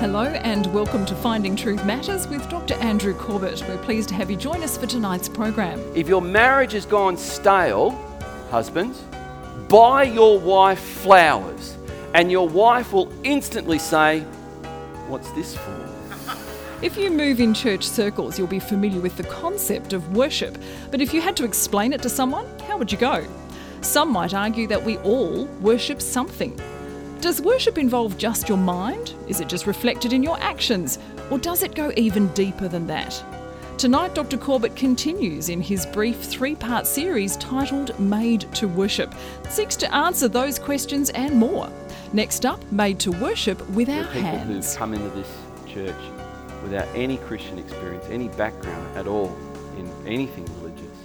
Hello and welcome to Finding Truth Matters with Dr. Andrew Corbett. We're pleased to have you join us for tonight's program. If your marriage has gone stale, husbands, buy your wife flowers, and your wife will instantly say, What's this for? If you move in church circles, you'll be familiar with the concept of worship. But if you had to explain it to someone, how would you go? Some might argue that we all worship something. Does worship involve just your mind? Is it just reflected in your actions? Or does it go even deeper than that? Tonight, Dr. Corbett continues in his brief three part series titled Made to Worship, seeks to answer those questions and more. Next up, Made to Worship with our people hands. who've come into this church without any Christian experience, any background at all in anything religious,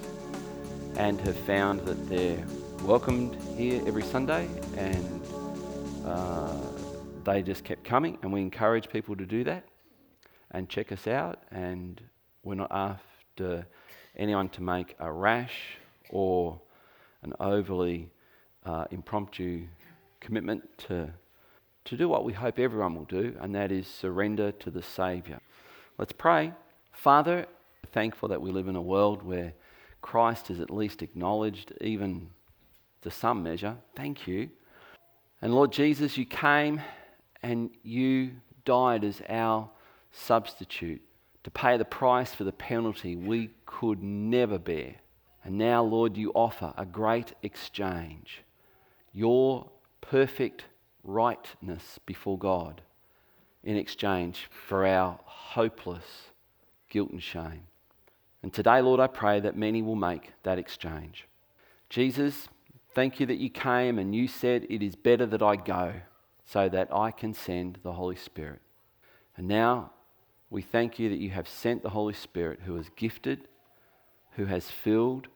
and have found that they're welcomed here every Sunday, and uh, they just kept coming. And we encourage people to do that and check us out. And we're not after anyone to make a rash or an overly uh, impromptu commitment to to do what we hope everyone will do, and that is surrender to the Saviour. Let's pray. Father, thankful that we live in a world where Christ is at least acknowledged, even to some measure. Thank you. And Lord Jesus, you came and you died as our substitute to pay the price for the penalty we could never bear. And now, Lord, you offer a great exchange your perfect rightness before God in exchange for our hopeless guilt and shame. And today, Lord, I pray that many will make that exchange. Jesus, thank you that you came and you said, It is better that I go so that I can send the Holy Spirit. And now we thank you that you have sent the Holy Spirit who is gifted, who has filled,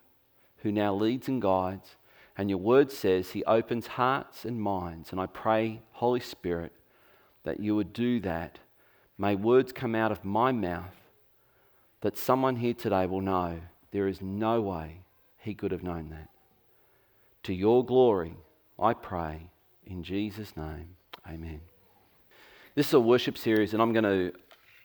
who now leads and guides. And your word says he opens hearts and minds. And I pray, Holy Spirit, that you would do that. May words come out of my mouth that someone here today will know there is no way he could have known that. To your glory, I pray in Jesus' name. Amen. This is a worship series, and I'm going to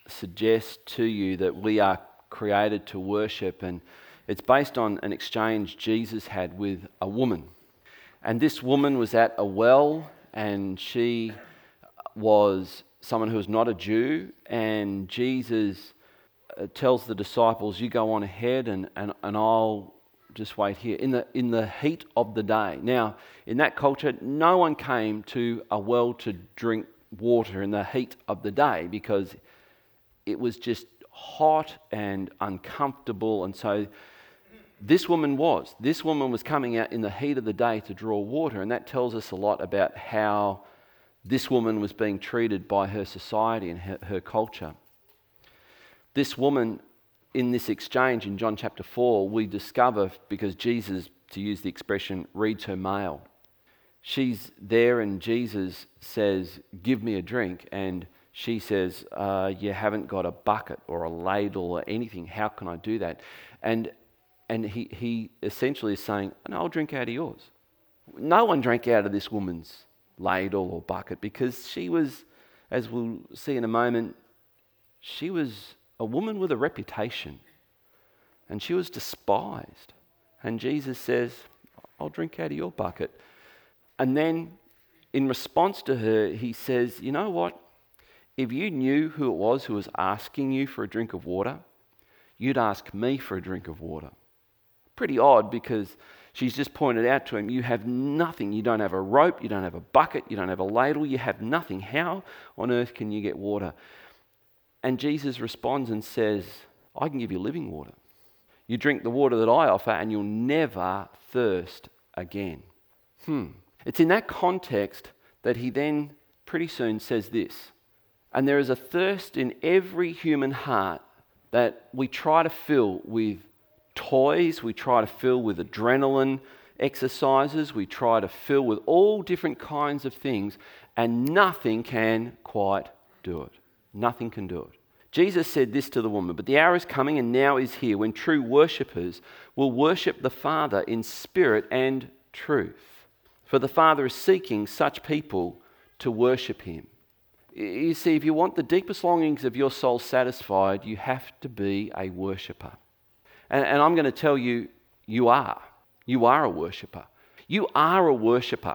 suggest to you that we are created to worship, and it's based on an exchange Jesus had with a woman. And this woman was at a well, and she was someone who was not a Jew, and Jesus uh, tells the disciples, You go on ahead, and, and, and I'll just wait here. In the, in the heat of the day. Now, in that culture, no one came to a well to drink water in the heat of the day because it was just hot and uncomfortable. And so this woman was. This woman was coming out in the heat of the day to draw water. And that tells us a lot about how this woman was being treated by her society and her, her culture. This woman, in this exchange in John chapter 4, we discover because Jesus, to use the expression, reads her mail. She's there, and Jesus says, Give me a drink. And she says, uh, You haven't got a bucket or a ladle or anything. How can I do that? And, and he, he essentially is saying, No, I'll drink out of yours. No one drank out of this woman's ladle or bucket because she was, as we'll see in a moment, she was a woman with a reputation and she was despised. And Jesus says, I'll drink out of your bucket. And then, in response to her, he says, You know what? If you knew who it was who was asking you for a drink of water, you'd ask me for a drink of water. Pretty odd because she's just pointed out to him, You have nothing. You don't have a rope, you don't have a bucket, you don't have a ladle, you have nothing. How on earth can you get water? And Jesus responds and says, I can give you living water. You drink the water that I offer, and you'll never thirst again. Hmm. It's in that context that he then pretty soon says this. And there is a thirst in every human heart that we try to fill with toys, we try to fill with adrenaline exercises, we try to fill with all different kinds of things, and nothing can quite do it. Nothing can do it. Jesus said this to the woman, but the hour is coming and now is here when true worshippers will worship the Father in spirit and truth. For the Father is seeking such people to worship him You see, if you want the deepest longings of your soul satisfied, you have to be a worshipper. And, and I'm going to tell you, you are. You are a worshipper. You are a worshipper.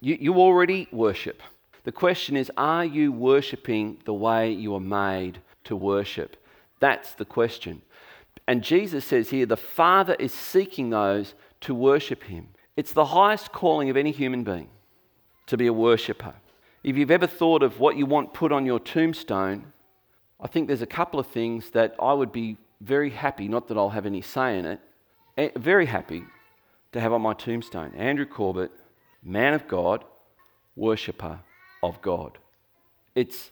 You, you already worship. The question is, are you worshiping the way you are made to worship? That's the question. And Jesus says here, the Father is seeking those to worship him. It's the highest calling of any human being to be a worshipper. If you've ever thought of what you want put on your tombstone, I think there's a couple of things that I would be very happy, not that I'll have any say in it, eh, very happy to have on my tombstone. Andrew Corbett, man of God, worshipper of God. It's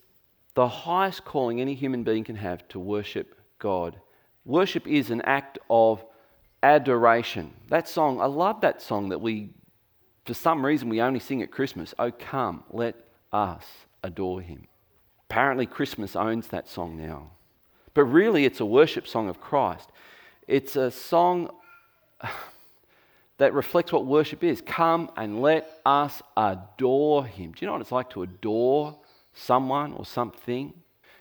the highest calling any human being can have to worship God. Worship is an act of adoration. That song, I love that song that we, for some reason, we only sing at Christmas. Oh, come, let us adore him. Apparently, Christmas owns that song now. But really, it's a worship song of Christ. It's a song that reflects what worship is. Come and let us adore him. Do you know what it's like to adore someone or something?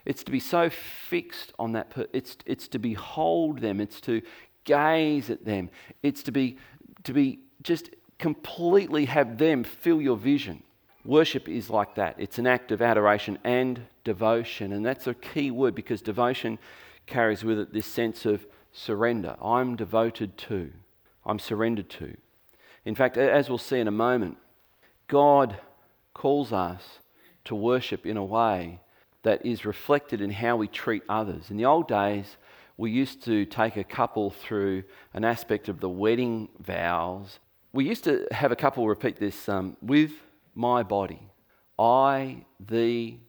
It's to be so fixed on that. It's, it's to behold them. It's to gaze at them. It's to be, to be just completely have them fill your vision. Worship is like that. It's an act of adoration and devotion. And that's a key word because devotion carries with it this sense of surrender. I'm devoted to, I'm surrendered to. In fact, as we'll see in a moment, God calls us to worship in a way that is reflected in how we treat others. In the old days, we used to take a couple through an aspect of the wedding vows. We used to have a couple repeat this um, with my body. I thee,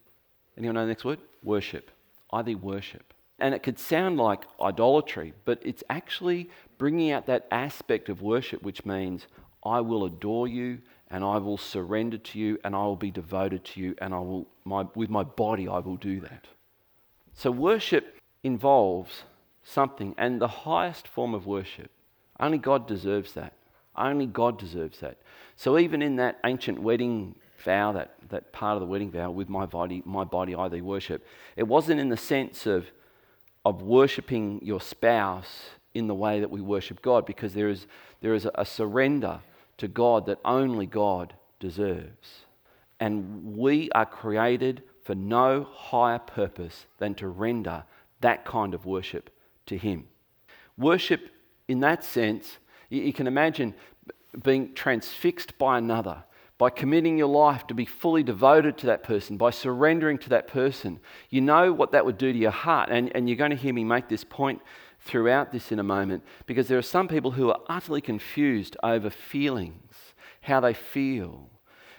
anyone know the next word? Worship. I thee worship. And it could sound like idolatry, but it's actually bringing out that aspect of worship, which means I will adore you and I will surrender to you and I will be devoted to you and I will, my, with my body, I will do that. So worship involves something, and the highest form of worship, only God deserves that. Only God deserves that. So even in that ancient wedding vow, that, that part of the wedding vow, with my body, my body I thee worship, it wasn't in the sense of, of worshipping your spouse in the way that we worship God, because there is, there is a, surrender to God that only God deserves. And we are created for no higher purpose than to render that kind of worship to Him. Worship, in that sense, you can imagine being transfixed by another, by committing your life to be fully devoted to that person, by surrendering to that person. You know what that would do to your heart. And, and you're going to hear me make this point throughout this in a moment because there are some people who are utterly confused over feelings, how they feel.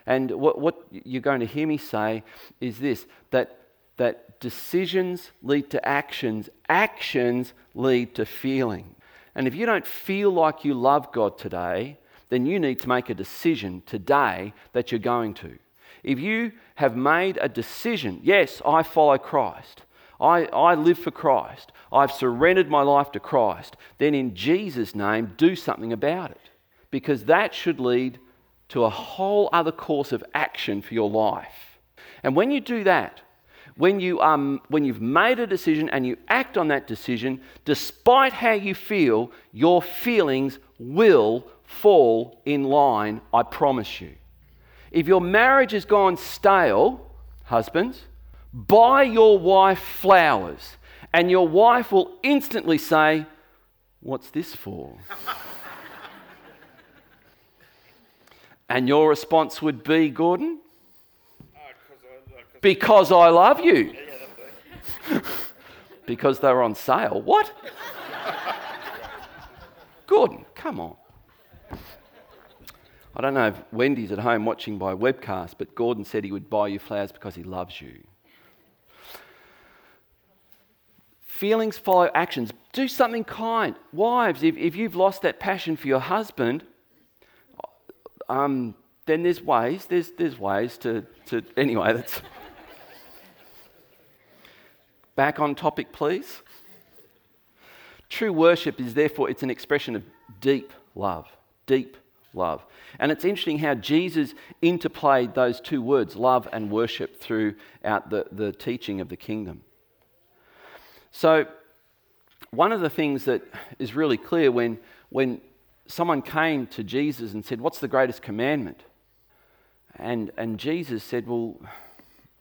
And what, what you're going to hear me say is this that, that decisions lead to actions, actions lead to feeling. And if you don't feel like you love God today, then you need to make a decision today that you're going to. If you have made a decision, yes, I follow Christ, I, I live for Christ, I've surrendered my life to Christ, then in Jesus' name, do something about it. Because that should lead to a whole other course of action for your life. And when you do that, when, you, um, when you've made a decision and you act on that decision, despite how you feel, your feelings will fall in line, I promise you. If your marriage has gone stale, husbands, buy your wife flowers, and your wife will instantly say, What's this for? and your response would be, Gordon, because I love you. because they were on sale. What? Gordon, come on. I don't know if Wendy's at home watching by webcast, but Gordon said he would buy you flowers because he loves you. Feelings follow actions. Do something kind. Wives, if, if you've lost that passion for your husband, um, then there's ways, there's, there's ways to, to, anyway, that's. Back on topic, please. True worship is therefore, it's an expression of deep love, deep love. And it's interesting how Jesus interplayed those two words, love and worship, throughout the, the teaching of the kingdom. So, one of the things that is really clear when, when someone came to Jesus and said, What's the greatest commandment? And, and Jesus said, Well,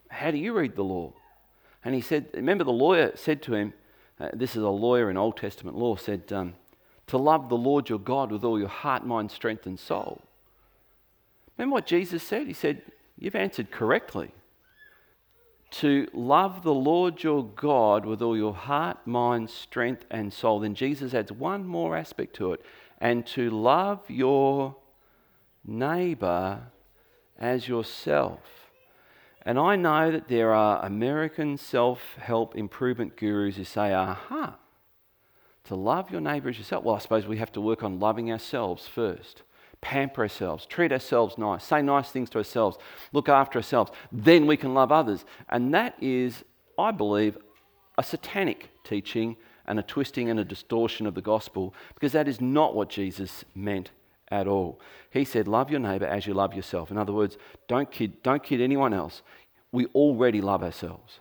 how do you read the law? And he said, Remember, the lawyer said to him, uh, This is a lawyer in Old Testament law, said, um, To love the Lord your God with all your heart, mind, strength, and soul. Remember what Jesus said? He said, You've answered correctly to love the Lord your God with all your heart, mind, strength, and soul. Then Jesus adds one more aspect to it and to love your neighbor as yourself. And I know that there are American self help improvement gurus who say, aha, to love your neighbor as yourself. Well, I suppose we have to work on loving ourselves first pamper ourselves, treat ourselves nice, say nice things to ourselves, look after ourselves. Then we can love others. And that is, I believe, a satanic teaching and a twisting and a distortion of the gospel because that is not what Jesus meant at all. He said, Love your neighbor as you love yourself. In other words, don't kid, don't kid anyone else. We already love ourselves.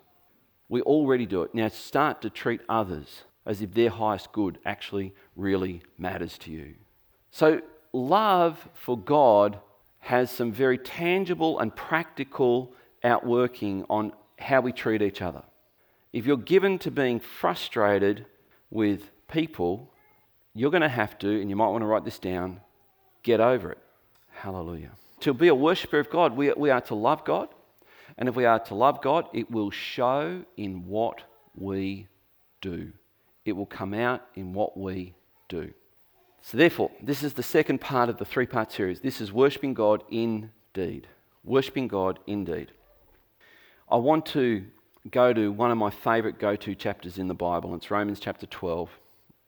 We already do it. Now start to treat others as if their highest good actually really matters to you. So love for God has some very tangible and practical outworking on how we treat each other. If you're given to being frustrated with people, you're going to have to, and you might want to write this down, get over it. Hallelujah. To be a worshiper of God, we, we are to love God. And if we are to love God, it will show in what we do. It will come out in what we do. So, therefore, this is the second part of the three part series. This is worshipping God indeed. Worshipping God indeed. I want to go to one of my favourite go to chapters in the Bible. It's Romans chapter 12.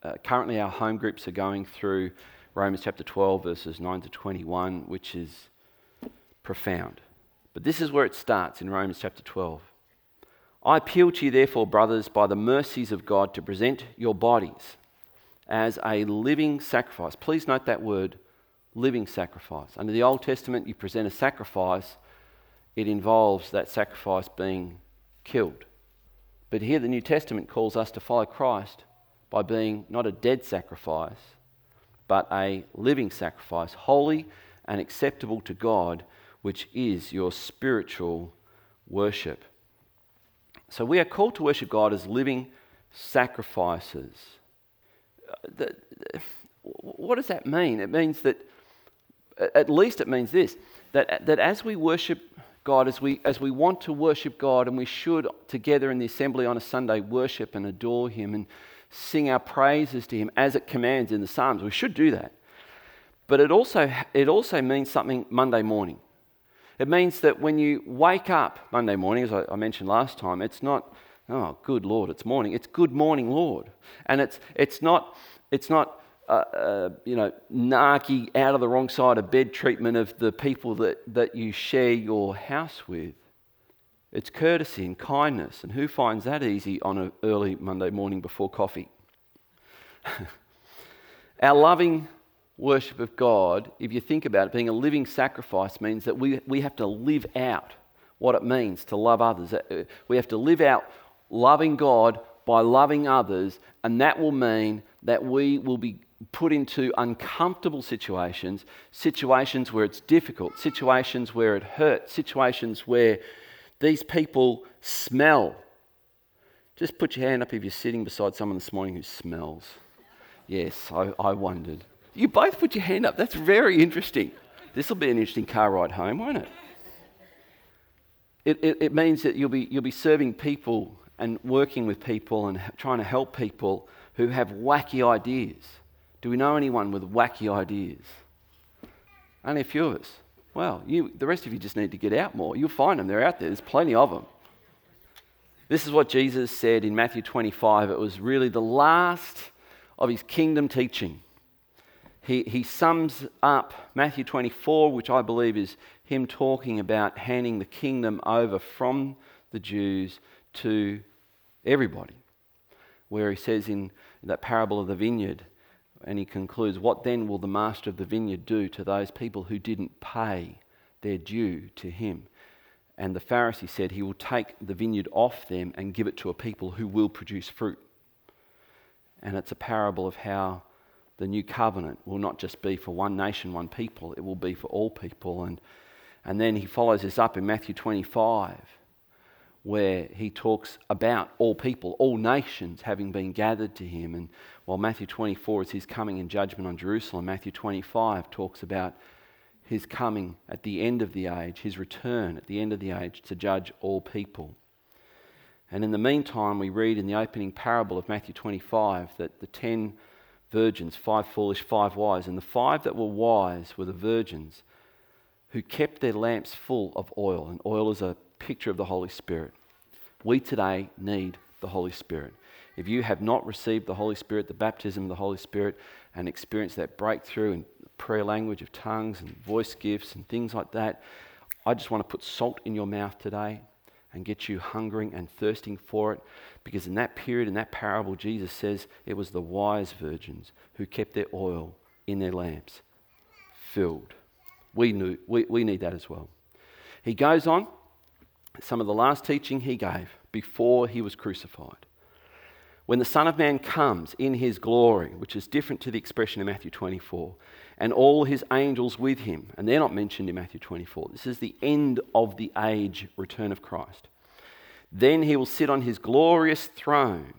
Uh, currently, our home groups are going through Romans chapter 12, verses 9 to 21, which is profound. But this is where it starts in Romans chapter 12. I appeal to you, therefore, brothers, by the mercies of God, to present your bodies as a living sacrifice. Please note that word, living sacrifice. Under the Old Testament, you present a sacrifice, it involves that sacrifice being killed. But here, the New Testament calls us to follow Christ by being not a dead sacrifice, but a living sacrifice, holy and acceptable to God, which is your spiritual worship. So we are called to worship God as living sacrifices uh, the, what does that mean? It means that, at least it means this, that, that as we worship God, as we, as we want to worship God, and we should together in the assembly on a Sunday worship and adore Him and sing our praises to Him as it commands in the Psalms, we should do that. But it also, it also means something Monday morning. It means that when you wake up Monday morning, as I, mentioned last time, it's not Oh, good Lord, it's morning. It's good morning, Lord. And it's, it's not, it's not uh, uh, you know, narky, out of the wrong side of bed treatment of the people that, that you share your house with. It's courtesy and kindness. And who finds that easy on an early Monday morning before coffee? Our loving worship of God, if you think about it, being a living sacrifice means that we, we have to live out what it means to love others. Uh, we have to live out loving God by loving others, and that will mean that we will be put into uncomfortable situations, situations where it's difficult, situations where it hurts, situations where these people smell. Just put your hand up if you're sitting beside someone this morning who smells. Yes, I, I wondered. You both put your hand up. That's very interesting. This will be an interesting car ride home, won't it? It, it, it means that you'll be, you'll be serving people and working with people and trying to help people who have wacky ideas. Do we know anyone with wacky ideas? Only a few of us. Well, you, the rest of you just need to get out more. You'll find them, they're out there, there's plenty of them. This is what Jesus said in Matthew 25. It was really the last of his kingdom teaching. He, he sums up Matthew 24, which I believe is him talking about handing the kingdom over from the Jews to everybody. Where he says in that parable of the vineyard, And he concludes, What then will the master of the vineyard do to those people who didn't pay their due to him? And the Pharisee said, He will take the vineyard off them and give it to a people who will produce fruit. And it's a parable of how the new covenant will not just be for one nation, one people, it will be for all people. And, and then he follows this up in Matthew 25 where he talks about all people, all nations having been gathered to him. And while Matthew 24 is his coming in judgment on Jerusalem, Matthew 25 talks about his coming at the end of the age, his return at the end of the age to judge all people. And in the meantime, we read in the opening parable of Matthew 25 that the ten virgins, five foolish, five wise, and the five that were wise were the virgins who kept their lamps full of oil. And oil is a picture of the Holy Spirit. We today need the Holy Spirit. If you have not received the Holy Spirit, the baptism of the Holy Spirit, and experienced that breakthrough in prayer language of tongues and voice gifts and things like that, I just want to put salt in your mouth today and get you hungering and thirsting for it. Because in that period, in that parable, Jesus says it was the wise virgins who kept their oil in their lamps filled. We, knew, we, we need that as well. He goes on some of the last teaching he gave before he was crucified. When the Son of Man comes in his glory, which is different to the expression in Matthew 24, and all his angels with him, and they're not mentioned in Matthew 24. This is the end of the age return of Christ. Then he will sit on his glorious throne.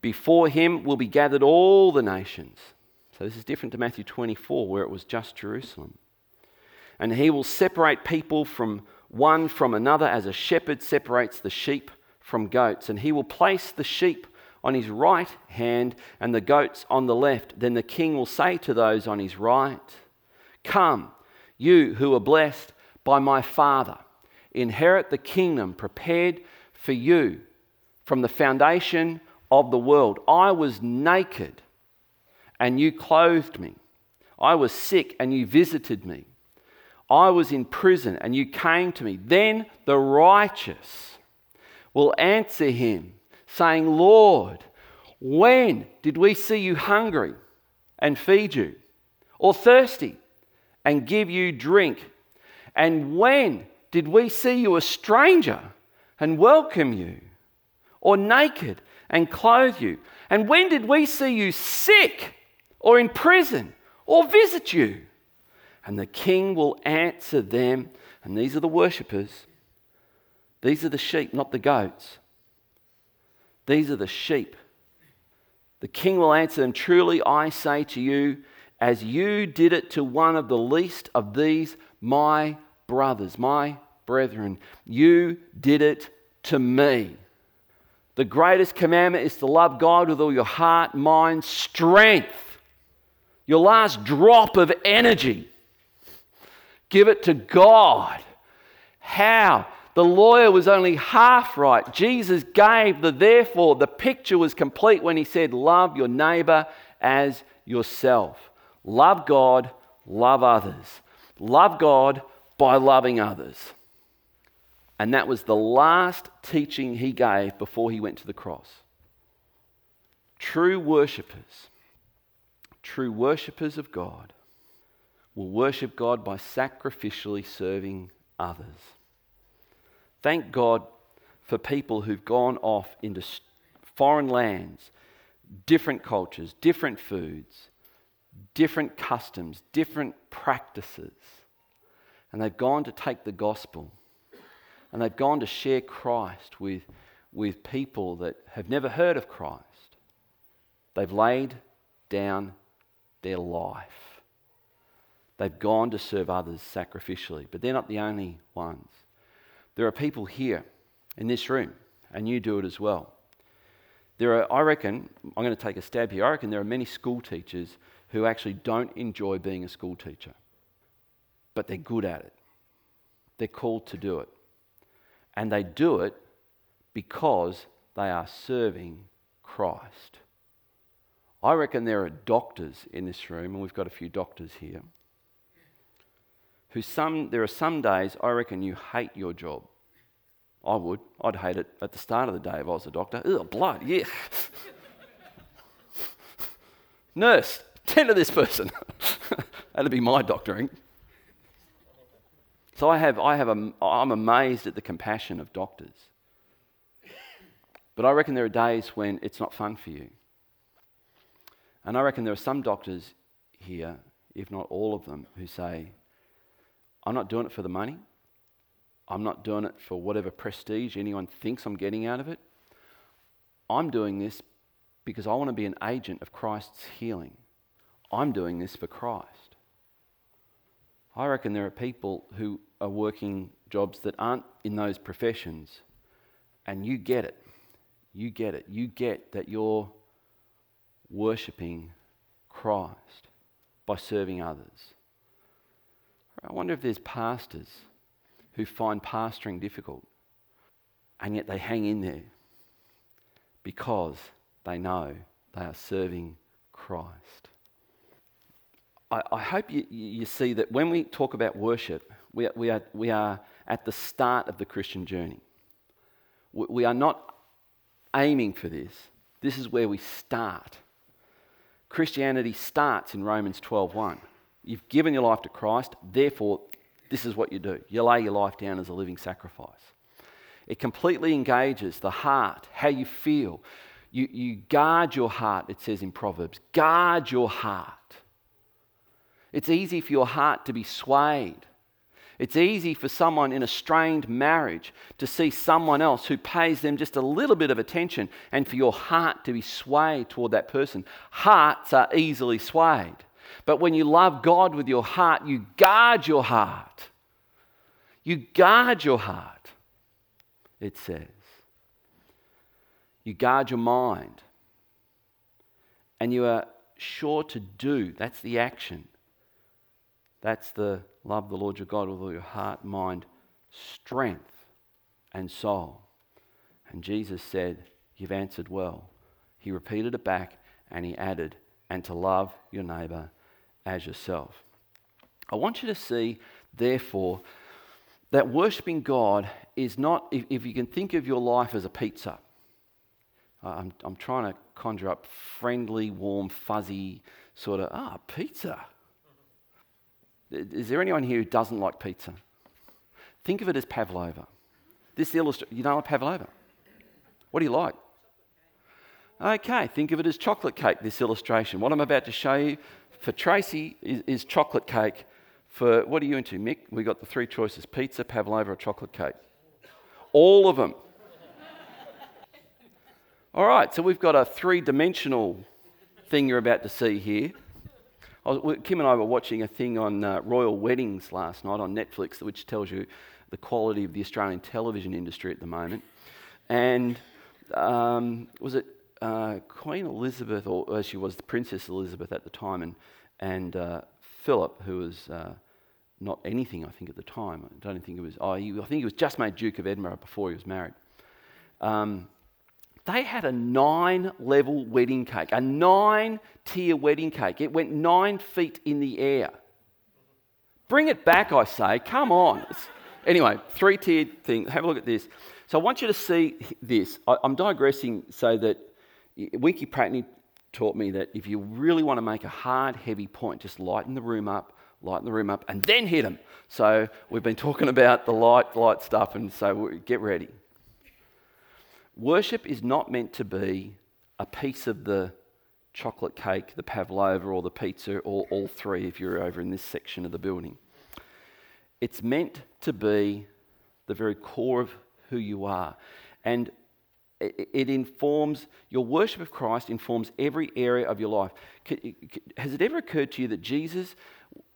Before him will be gathered all the nations. So this is different to Matthew 24, where it was just Jerusalem. And he will separate people from one from another as a shepherd separates the sheep from goats. And he will place the sheep on his right hand and the goats on the left. Then the king will say to those on his right, Come, you who are blessed by my Father, inherit the kingdom prepared for you from the foundation of the world. I was naked and you clothed me. I was sick and you visited me. I was in prison and you came to me. Then the righteous will answer him, saying, Lord, when did we see you hungry and feed you, or thirsty and give you drink? And when did we see you a stranger and welcome you, or naked and clothe you? And when did we see you sick or in prison or visit you? And the king will answer them. And these are the worshippers. These are the sheep, not the goats. These are the sheep. The king will answer them Truly I say to you, as you did it to one of the least of these, my brothers, my brethren, you did it to me. The greatest commandment is to love God with all your heart, mind, strength, your last drop of energy. Give it to God. How? The lawyer was only half right. Jesus gave the therefore. The picture was complete when he said, Love your neighbor as yourself. Love God, love others. Love God by loving others. And that was the last teaching he gave before he went to the cross. True worshippers, true worshippers of God, will worship God by sacrificially serving others. Thank God for people who've gone off into foreign lands, different cultures, different foods, different customs, different practices. And they've gone to take the gospel and they've gone to share Christ with, with people that have never heard of Christ. They've laid down their life. They've gone to serve others sacrificially, but they're not the only ones. There are people here in this room, and you do it as well. There are, I reckon, I'm going to take a stab here. I reckon there are many school teachers who actually don't enjoy being a school teacher, but they're good at it. They're called to do it. And they do it because they are serving Christ. I reckon there are doctors in this room, and we've got a few doctors here, who some, there are some days I reckon you hate your job. I would. I'd hate it at the start of the day if I was a doctor. Ugh, blood, yeah. Nurse, tend to this person. That'd be my doctoring. So I have, I have a, I'm amazed at the compassion of doctors. But I reckon there are days when it's not fun for you. And I reckon there are some doctors here, if not all of them, who say, I'm not doing it for the money. I'm not doing it for whatever prestige anyone thinks I'm getting out of it. I'm doing this because I want to be an agent of Christ's healing. I'm doing this for Christ. I reckon there are people who are working jobs that aren't in those professions, and you get it. You get it. You get that you're worshipping Christ by serving others. I wonder if there's pastors who find pastoring difficult and yet they hang in there because they know they are serving Christ. I, I hope you, you, see that when we talk about worship, we are, we, are, we are at the start of the Christian journey. We, we are not aiming for this, this is where we start. Christianity starts in Romans 12:1. You've given your life to Christ, therefore this is what you do. You lay your life down as a living sacrifice. It completely engages the heart, how you feel. You, you guard your heart, it says in Proverbs. Guard your heart. It's easy for your heart to be swayed. It's easy for someone in a strained marriage to see someone else who pays them just a little bit of attention and for your heart to be swayed toward that person. Hearts are easily swayed. But when you love God with your heart, you guard your heart. You guard your heart, it says. You guard your mind. And you are sure to do. That's the action. That's the love the Lord your God with all your heart, mind, strength, and soul. And Jesus said, You've answered well. He repeated it back and he added, And to love your neighbour as yourself. I want you to see, therefore, that worshipping God is not, if, if you can think of your life as a pizza, I'm, I'm trying to conjure up friendly, warm, fuzzy sort of, ah, pizza. Is there anyone here who doesn't like pizza? Think of it as pavlova. This illustration, you know what pavlova? What do you like? Okay, think of it as chocolate cake, this illustration. What I'm about to show you for Tracy is, is chocolate cake. For what are you into, Mick? We got the three choices pizza, pavlova, or chocolate cake. All of them. All right, so we've got a three dimensional thing you're about to see here. Was, Kim and I were watching a thing on uh, royal weddings last night on Netflix, which tells you the quality of the Australian television industry at the moment. And um, was it uh, Queen Elizabeth, or she was the Princess Elizabeth at the time, and, and uh, Philip, who was uh, not anything, I think, at the time. I don't think it was, oh, he, I think he was just made Duke of Edinburgh before he was married. Um, they had a nine level wedding cake, a nine tier wedding cake. It went nine feet in the air. Bring it back, I say. Come on. Anyway, three tiered thing. Have a look at this. So I want you to see this. I, am digressing so that Winkie Pratney taught me that if you really want to make a hard, heavy point, just lighten the room up, lighten the room up, and then hit them. So we've been talking about the light, light stuff, and so get ready. Worship is not meant to be a piece of the chocolate cake, the pavlova, or the pizza, or all three if you're over in this section of the building. It's meant to be the very core of who you are. And it informs your worship of Christ informs every area of your life. Has it ever occurred to you that Jesus,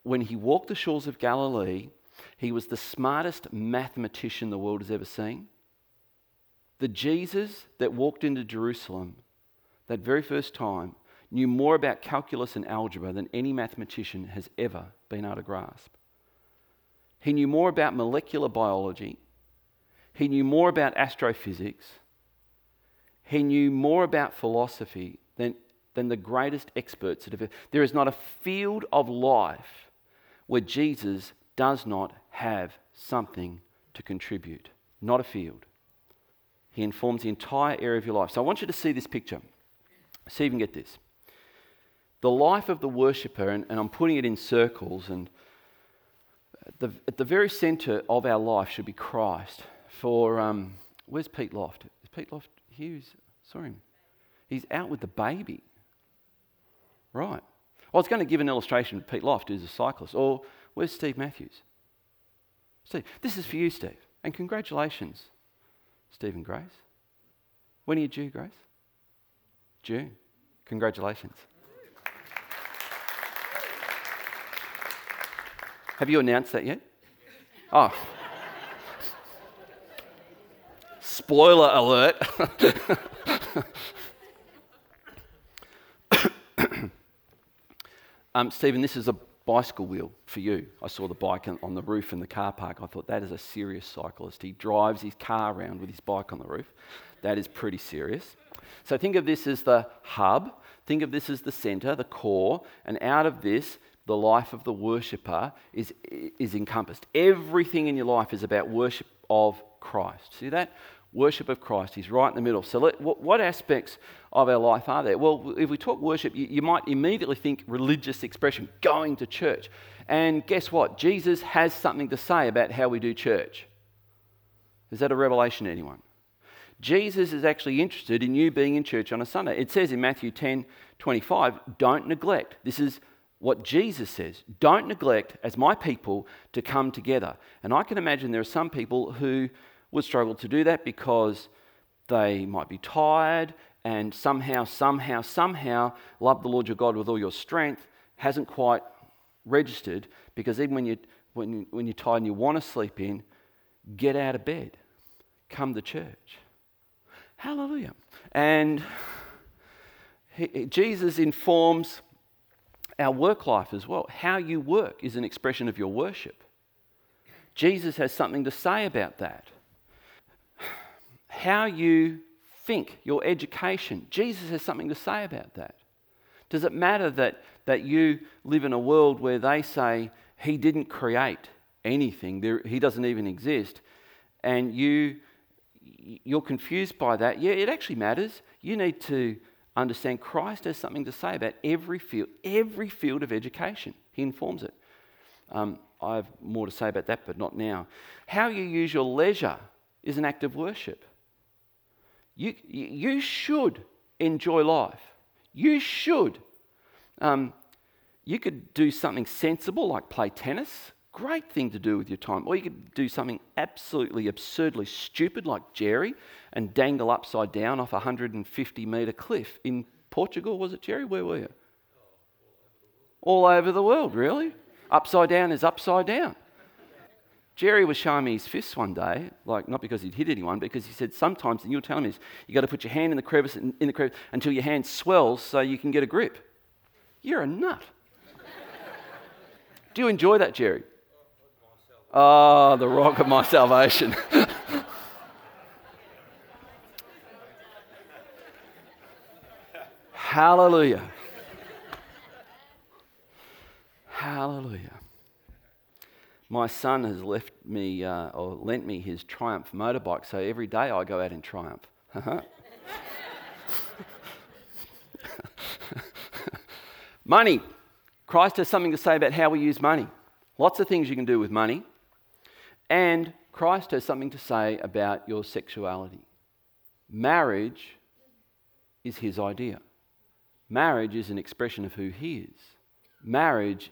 when he walked the shores of Galilee, he was the smartest mathematician the world has ever seen? The Jesus that walked into Jerusalem that very first time knew more about calculus and algebra than any mathematician has ever been able to grasp. He knew more about molecular biology. He knew more about astrophysics. He knew more about philosophy than, than the greatest experts that have. There is not a field of life where Jesus does not have something to contribute. Not a field. He informs the entire area of your life. So I want you to see this picture. See if you can get this. the life of the worshipper, and, and I'm putting it in circles, and the, at the very centre of our life should be Christ. For, um, where's Pete Loft? Is Pete Loft here? He's, saw him. He's out with the baby. Right. I was going to give an illustration of Pete Loft, who's a cyclist. Or where's Steve Matthews? Steve, this is for you, Steve. And congratulations, Steve and Grace. When are you due, Grace? June. Congratulations. Have you announced that yet? Oh. Spoiler alert. um, Stephen, this is a bicycle wheel for you. I saw the bike on the roof in the car park. I thought that is a serious cyclist. He drives his car around with his bike on the roof. That is pretty serious. So think of this as the hub. Think of this as the center, the core, and out of this, the life of the worshipper is, is encompassed. Everything in your life is about worship of Christ. See that? Worship of Christ. He's right in the middle. So, let, what, what, aspects of our life are there? Well, if we talk worship, you, you might immediately think religious expression, going to church. And guess what? Jesus has something to say about how we do church. Is that a revelation to anyone? Jesus is actually interested in you being in church on a Sunday. It says in Matthew 10 25, don't neglect. This is what Jesus says. Don't neglect, as my people, to come together. And I can imagine there are some people who would struggle to do that because they might be tired and somehow, somehow, somehow love the Lord your God with all your strength hasn't quite registered because even when, you, when, when you're tired and you want to sleep in, get out of bed, come to church. Hallelujah. And he, Jesus informs our work life as well. How you work is an expression of your worship. Jesus has something to say about that how you think, your education. Jesus has something to say about that. Does it matter that, that you live in a world where they say he didn't create anything, there, he doesn't even exist, and you, you're confused by that? Yeah, it actually matters. You need to understand Christ has something to say about every field, every field of education. He informs it. Um, I have more to say about that, but not now. How you use your leisure is an act of worship. You, you should enjoy life. You should. Um, you could do something sensible like play tennis. Great thing to do with your time. Or you could do something absolutely absurdly stupid like Jerry and dangle upside down off a 150 metre cliff in Portugal. Was it Jerry? Where were you? All over the world, really? Upside down is upside down. Jerry was showing me his fists one day, like not because he'd hit anyone, because he said sometimes, and you were telling me this, you got to put your hand in the crevice in the crevice until your hand swells so you can get a grip. You're a nut. Do you enjoy that, Jerry? Oh, the rock of my salvation. Hallelujah. Hallelujah. My son has left me uh, or lent me his Triumph motorbike, so every day I go out in Triumph. money. Christ has something to say about how we use money. Lots of things you can do with money. And Christ has something to say about your sexuality. Marriage is his idea. Marriage is an expression of who he is. Marriage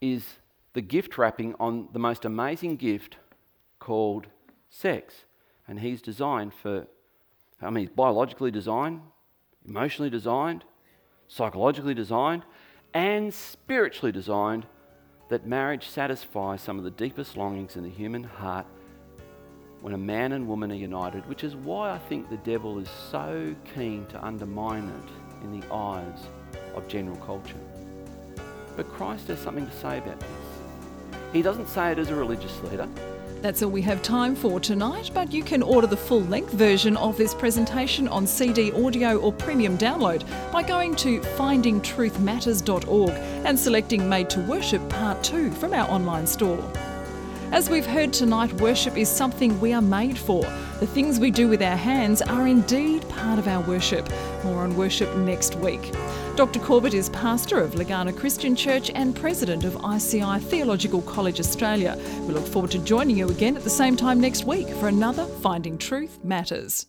is the gift wrapping on the most amazing gift called sex. And he's designed for, I mean, biologically designed, emotionally designed, psychologically designed, and spiritually designed that marriage satisfies some of the deepest longings in the human heart when a man and woman are united, which is why I think the devil is so keen to undermine it in the eyes of general culture. But Christ has something to say about this. He doesn't say it as a religious leader. That's all we have time for tonight, but you can order the full length version of this presentation on CD, audio, or premium download by going to findingtruthmatters.org and selecting Made to Worship Part 2 from our online store. As we've heard tonight, worship is something we are made for. The things we do with our hands are indeed part of our worship. More on worship next week. Dr. Corbett is pastor of Legana Christian Church and president of ICI Theological College Australia. We look forward to joining you again at the same time next week for another Finding Truth Matters.